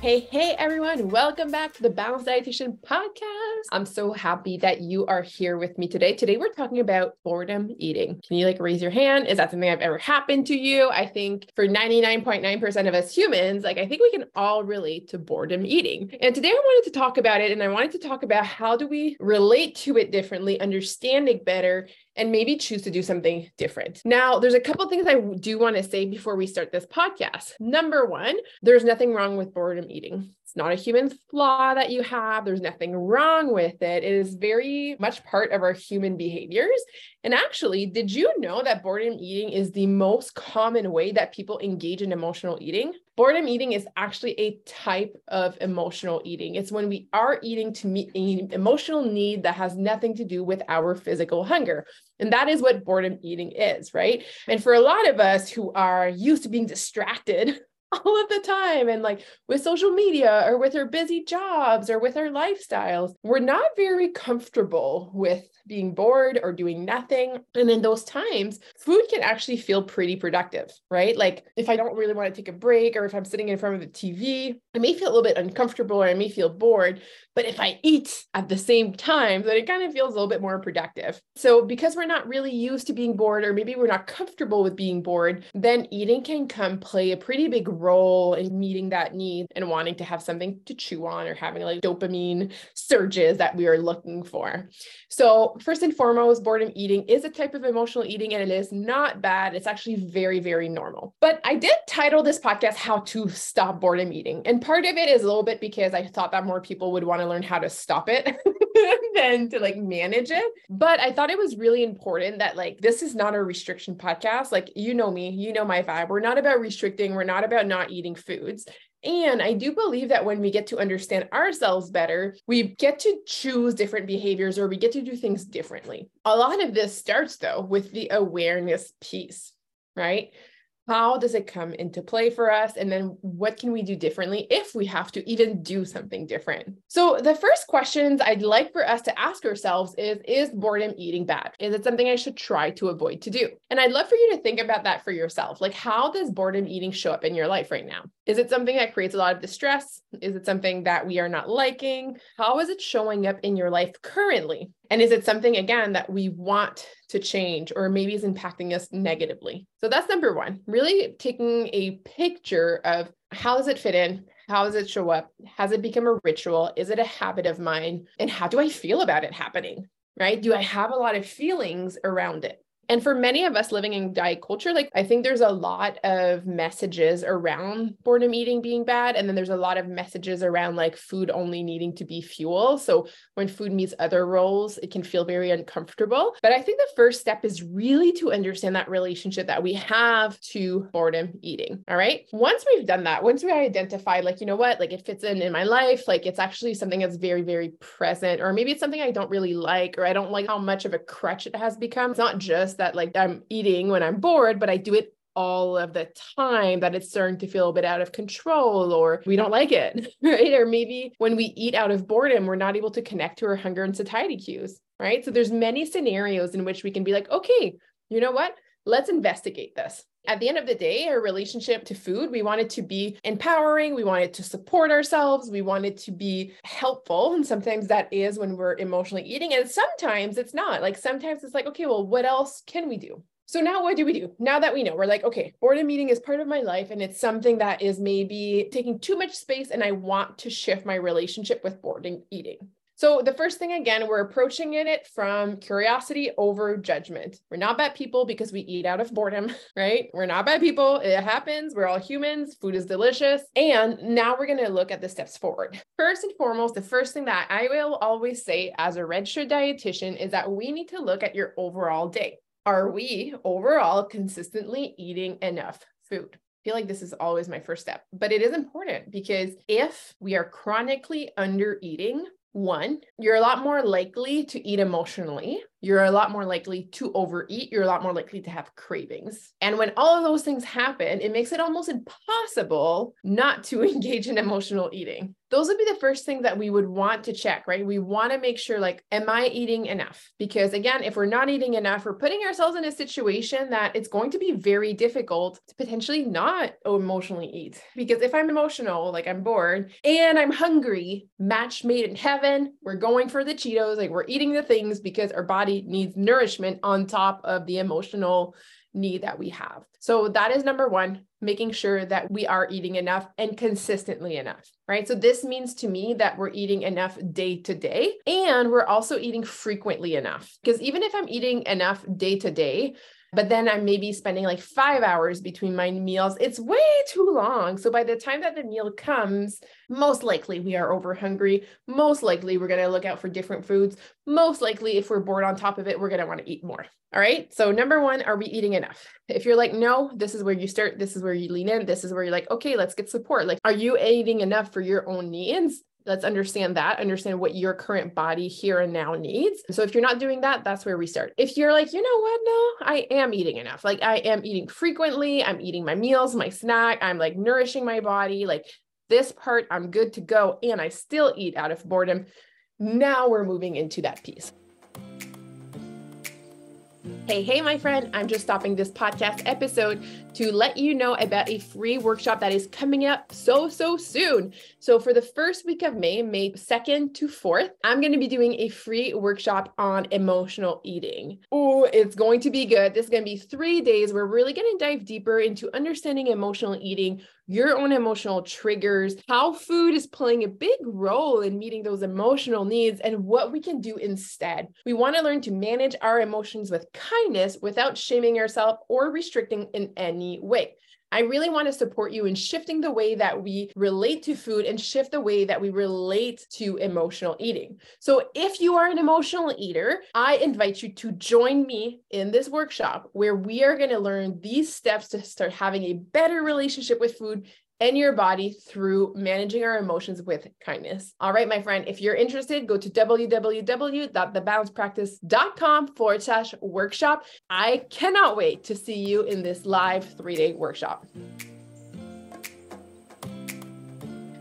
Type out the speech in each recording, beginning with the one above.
Hey, hey, everyone. Welcome back to the Balanced Dietitian podcast. I'm so happy that you are here with me today. Today, we're talking about boredom eating. Can you like raise your hand? Is that something I've ever happened to you? I think for 99.9% of us humans, like I think we can all relate to boredom eating. And today, I wanted to talk about it. And I wanted to talk about how do we relate to it differently, understand it better, and maybe choose to do something different. Now, there's a couple things I do want to say before we start this podcast. Number one, there's nothing wrong with boredom eating. It's not a human flaw that you have. There's nothing wrong with it. It is very much part of our human behaviors. And actually, did you know that boredom eating is the most common way that people engage in emotional eating? Boredom eating is actually a type of emotional eating. It's when we are eating to meet an emotional need that has nothing to do with our physical hunger. And that is what boredom eating is, right? And for a lot of us who are used to being distracted all of the time. And like with social media or with our busy jobs or with our lifestyles we're not very comfortable with being bored or doing nothing. And in those times food can actually feel pretty productive right? Like if i don't really want to take a break or if i'm sitting in front of the tv i may feel a little bit uncomfortable or i may feel bored but if i eat at the same time then it kind of feels a little bit more productive so because we're not really used to being bored or maybe we're not comfortable with being bored then eating can come play a pretty big role in meeting that need and wanting to have something to chew on or having like dopamine surges that we are looking for. So, first and foremost, boredom eating is a type of emotional eating and it is not bad. It's actually very, very normal. But I did title this podcast How to Stop Boredom Eating. And part of it is a little bit because I thought that more people would want to learn how to stop it than to like manage it. But I thought it was really important that like this is not a restriction podcast. Like, you know me, you know my vibe. We're not about restricting, we're not about not eating foods. And I do believe that when we get to understand ourselves better, we get to choose different behaviors or we get to do things differently. A lot of this starts though with the awareness piece, right? How does it come into play for us? And then what can we do differently if we have to even do something different? So the first questions i'd like for us to ask ourselves is is boredom eating bad? Is it something i should try to avoid to do? And i'd love for you to think about that for yourself. Like how does boredom eating show up in your life right now is it something that creates a lot of distress is it something that we are not liking how is it showing up in your life currently and is it something, again, that we want to change or maybe is impacting us negatively? So that's number one, really taking a picture of how does it fit in? How does it show up? Has it become a ritual? Is it a habit of mine? And how do I feel about it happening? Right? Do I have a lot of feelings around it? And for many of us living in diet culture, like I think there's a lot of messages around boredom eating being bad. And then there's a lot of messages around like food only needing to be fuel. So when food meets other roles, it can feel very uncomfortable. But I think the first step is really to understand that relationship that we have to boredom eating. All right. Once we've done that, once we identify, like, you know what, like it fits in in my life, like it's actually something that's very, very present, or maybe it's something I don't really like, or I don't like how much of a crutch it has become. It's not just that like I'm eating when I'm bored, but I do it all of the time that it's starting to feel a bit out of control or we don't like it, right? Or maybe when we eat out of boredom, we're not able to connect to our hunger and satiety cues, right? So there's many scenarios in which we can be like, okay, you know what? Let's investigate this. At the end of the day, our relationship to food, we want it to be empowering. We want it to support ourselves. We want it to be helpful. And sometimes that is when we're emotionally eating. And sometimes it's not. Like sometimes it's like, okay, well, what else can we do? So now what do we do? Now that we know, we're like, okay, boredom eating is part of my life and it's something that is maybe taking too much space and I want to shift my relationship with boredom eating. So, the first thing again, we're approaching it from curiosity over judgment. We're not bad people because we eat out of boredom, right? We're not bad people. It happens. We're all humans. Food is delicious. And now we're going to look at the steps forward. First and foremost, the first thing that I will always say as a registered dietitian is that we need to look at your overall day. Are we overall consistently eating enough food? I feel like this is always my first step, but it is important because if we are chronically under eating, one, you're a lot more likely to eat emotionally. You're a lot more likely to overeat. You're a lot more likely to have cravings. And when all of those things happen, it makes it almost impossible not to engage in emotional eating those would be the first thing that we would want to check, right? We want to make sure, like, am I eating enough? Because again, if we're not eating enough, we're putting ourselves in a situation that it's going to be very difficult to potentially not emotionally eat. Because if I'm emotional, like I'm bored and I'm hungry, match made in heaven, we're going for the Cheetos, like we're eating the things because our body needs nourishment on top of the emotional need that we have. So that is number one, making sure that we are eating enough and consistently enough, right? So this means to me that we're eating enough day to day and we're also eating frequently enough. Because even if I'm eating enough day to day, but then I'm maybe spending like five hours between my meals. It's way too long. So by the time that the meal comes, most likely we are over hungry. Most likely we're going to look out for different foods. Most likely, if we're bored on top of it, we're going to want to eat more. All right. So, number one, are we eating enough? If you're like, no, this is where you start. This is where you lean in. This is where you're like, okay, let's get support. Like, are you eating enough for your own needs? Let's understand that, understand what your current body here and now needs. So if you're not doing that, that's where we start. If you're like, you know what, no, I am eating enough. Like I am eating frequently. I'm eating my meals, my snack. I'm like nourishing my body. Like this part, I'm good to go. And I still eat out of boredom. Now we're moving into that piece. Hey, hey, my friend, I'm just stopping this podcast episode to let you know about a free workshop that is coming up so, so soon. So, for the first week of May, May 2nd to 4th, I'm going to be doing a free workshop on emotional eating. Oh, it's going to be good. This is going to be three days. We're really going to dive deeper into understanding emotional eating, your own emotional triggers, how food is playing a big role in meeting those emotional needs, and what we can do instead. We want to learn to manage our emotions with kindness without shaming ourselves or restricting in any way. I really want to support you in shifting the way that we relate to food and shift the way that we relate to emotional eating. So, if you are an emotional eater, I invite you to join me in this workshop where we are going to learn these steps to start having a better relationship with food and your body through managing our emotions with kindness. All right, my friend, if you're interested, go to www.thebalancepractice.com forward slash workshop. I cannot wait to see you in this live three day workshop.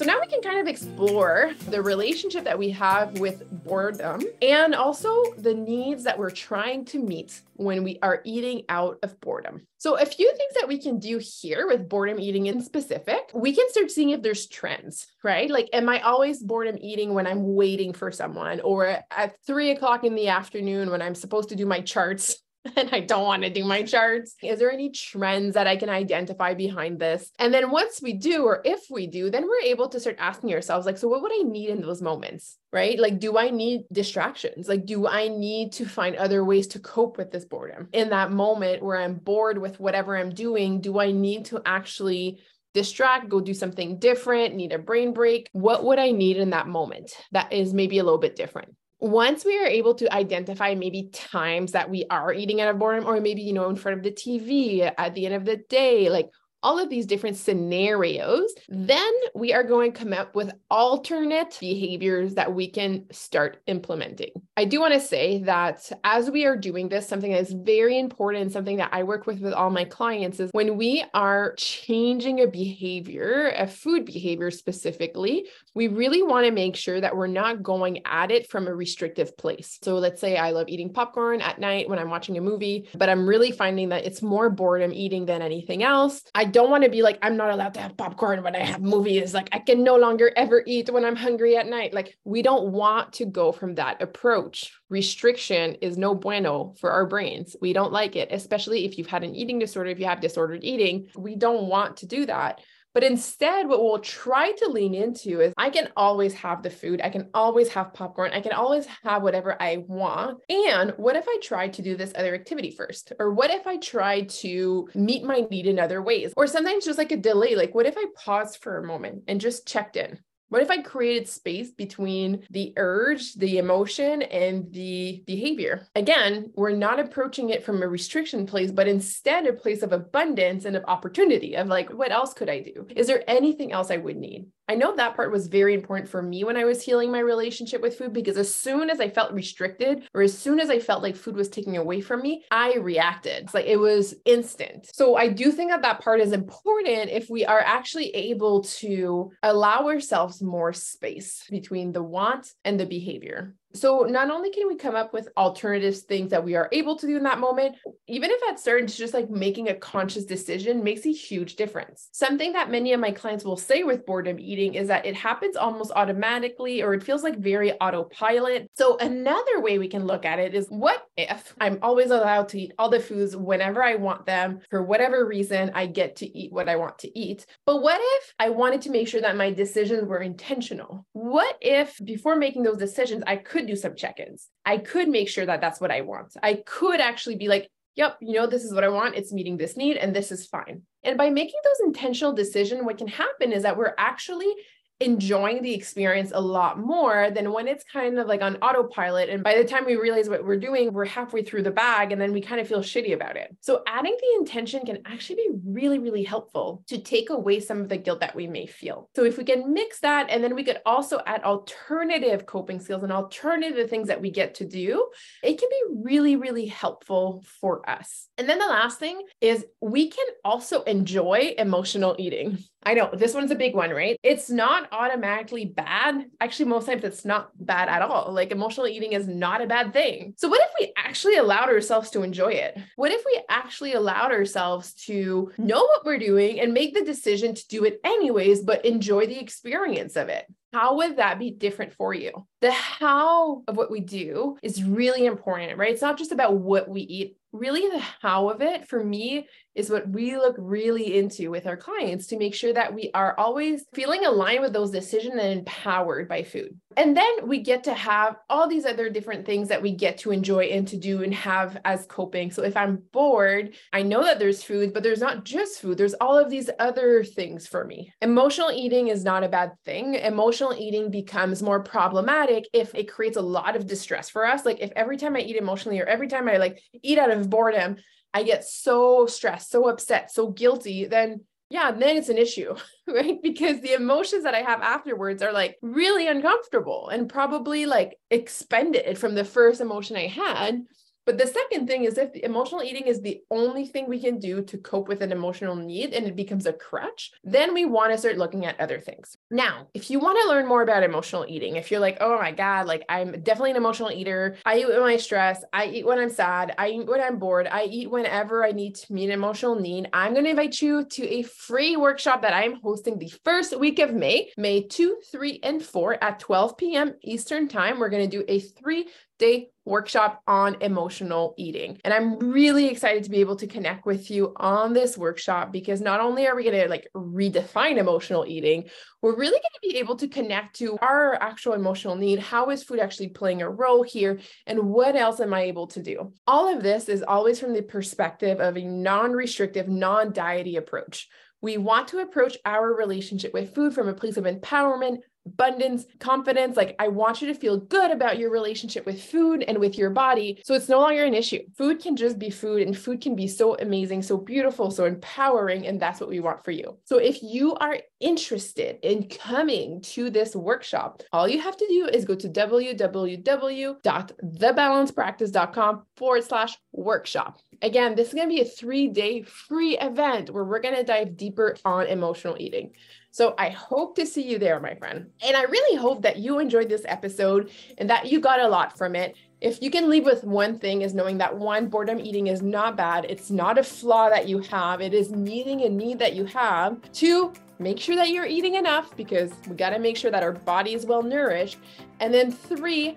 So now we can kind of explore the relationship that we have with boredom and also the needs that we're trying to meet when we are eating out of boredom. So, a few things that we can do here with boredom eating in specific, we can start seeing if there's trends, right? Like, am I always boredom eating when I'm waiting for someone or at three o'clock in the afternoon when I'm supposed to do my charts? and I don't want to do my charts. Is there any trends that I can identify behind this? And then once we do, or if we do, then we're able to start asking ourselves, like, so what would I need in those moments? Right? Like, do I need distractions? Like, do I need to find other ways to cope with this boredom? In that moment where I'm bored with whatever I'm doing, do I need to actually distract, go do something different, need a brain break? What would I need in that moment that is maybe a little bit different? Once we are able to identify maybe times that we are eating out of boredom or maybe you know in front of the tv at the end of the day like all of these different scenarios, then we are going to come up with alternate behaviors that we can start implementing. I do want to say that as we are doing this, something that is very important, something that I work with with all my clients is when we are changing a behavior, a food behavior specifically, we really want to make sure that we're not going at it from a restrictive place. So let's say I love eating popcorn at night when I'm watching a movie, but I'm really finding that it's more boredom eating than anything else. I don't want to be like, I'm not allowed to have popcorn when I have movies. Like, I can no longer ever eat when I'm hungry at night. Like, we don't want to go from that approach. Restriction is no bueno for our brains. We don't like it, especially if you've had an eating disorder, if you have disordered eating. We don't want to do that But instead, what we'll try to lean into is I can always have the food, I can always have popcorn, I can always have whatever I want. And what if I try to do this other activity first? Or what if I try to meet my need in other ways? Or sometimes just like a delay, like what if I pause for a moment and just checked in? What if I created space between the urge, the emotion, and the behavior? Again, we're not approaching it from a restriction place, but instead a place of abundance and of opportunity of like, what else could I do? Is there anything else I would need? I know that part was very important for me when I was healing my relationship with food because as soon as I felt restricted or as soon as I felt like food was taking away from me, I reacted. It's like it was instant. So I do think that that part is important if we are actually able to allow ourselves more space between the want and the behavior. So not only can we come up with alternatives, things that we are able to do in that moment, even if at certain just like making a conscious decision makes a huge difference. Something that many of my clients will say with boredom eating is that it happens almost automatically or it feels like very autopilot. So another way we can look at it is what if I'm always allowed to eat all the foods whenever I want them for whatever reason I get to eat what I want to eat. But what if I wanted to make sure that my decisions were intentional? What if before making those decisions I could could do some check-ins. I could make sure that that's what I want. I could actually be like, yep, you know, this is what I want. It's meeting this need and this is fine. And by making those intentional decisions, what can happen is that we're actually enjoying the experience a lot more than when it's kind of like on autopilot. And by the time we realize what we're doing, we're halfway through the bag and then we kind of feel shitty about it. So adding the intention can actually be really, really helpful to take away some of the guilt that we may feel. So if we can mix that, and then we could also add alternative coping skills and alternative things that we get to do, it can be really, really helpful for us. And then the last thing is we can also enjoy emotional eating. I know this one's a big one, right? It's not automatically bad. Actually, most times it's not bad at all. Like emotional eating is not a bad thing. So, what if we actually allowed ourselves to enjoy it? What if we actually allowed ourselves to know what we're doing and make the decision to do it anyways, but enjoy the experience of it? How would that be different for you? The how of what we do is really important, right? It's not just about what we eat. Really, the how of it for me is what we look really into with our clients to make sure that we are always feeling aligned with those decisions and empowered by food. And then we get to have all these other different things that we get to enjoy and to do and have as coping. So if I'm bored, I know that there's food, but there's not just food, there's all of these other things for me. Emotional eating is not a bad thing. Emotional eating becomes more problematic if it creates a lot of distress for us. Like if every time I eat emotionally or every time I like eat out of boredom, I get so stressed, so upset, so guilty, then yeah, then it's an issue, right? Because the emotions that I have afterwards are like really uncomfortable and probably like expended from the first emotion I had. But the second thing is if emotional eating is the only thing we can do to cope with an emotional need and it becomes a crutch, then we want to start looking at other things. Now, if you want to learn more about emotional eating, if you're like, oh my God, like I'm definitely an emotional eater, I eat when I stress, I eat when I'm sad, I eat when I'm bored, I eat whenever I need to meet an emotional need, I'm going to invite you to a free workshop that I'm hosting the first week of May, May 2, 3, and 4 at 12 p.m. Eastern Time. We're going to do a three day workshop on emotional eating. And I'm really excited to be able to connect with you on this workshop because not only are we going to like redefine emotional eating, we're really going to be able to connect to our actual emotional need. How is food actually playing a role here? And what else am I able to do? All of this is always from the perspective of a non restrictive, non diety approach. We want to approach our relationship with food from a place of empowerment, abundance, confidence. Like, I want you to feel good about your relationship with food and with your body. So it's no longer an issue. Food can just be food, and food can be so amazing, so beautiful, so empowering. And that's what we want for you. So if you are interested in coming to this workshop, all you have to do is go to www.thebalancepractice.com forward slash workshop. Again, this is going to be a three day free event where we're going to dive deeper on emotional eating. So I hope to see you there, my friend. And I really hope that you enjoyed this episode and that you got a lot from it. If you can leave with one thing is knowing that one, boredom eating is not bad. It's not a flaw that you have. It is meeting a need that you have. Two, make sure that you're eating enough because we got to make sure that our body is well nourished. And then three,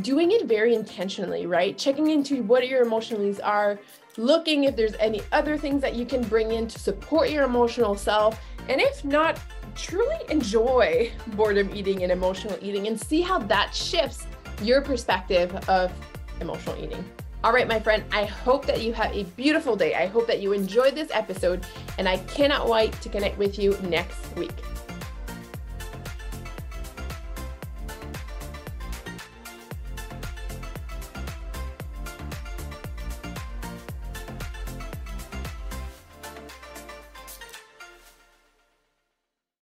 doing it very intentionally, right? Checking into what your emotional needs are, looking if there's any other things that you can bring in to support your emotional self And if not, truly enjoy boredom eating and emotional eating and see how that shifts your perspective of emotional eating. All right, my friend, I hope that you have a beautiful day. I hope that you enjoyed this episode, and I cannot wait to connect with you next week.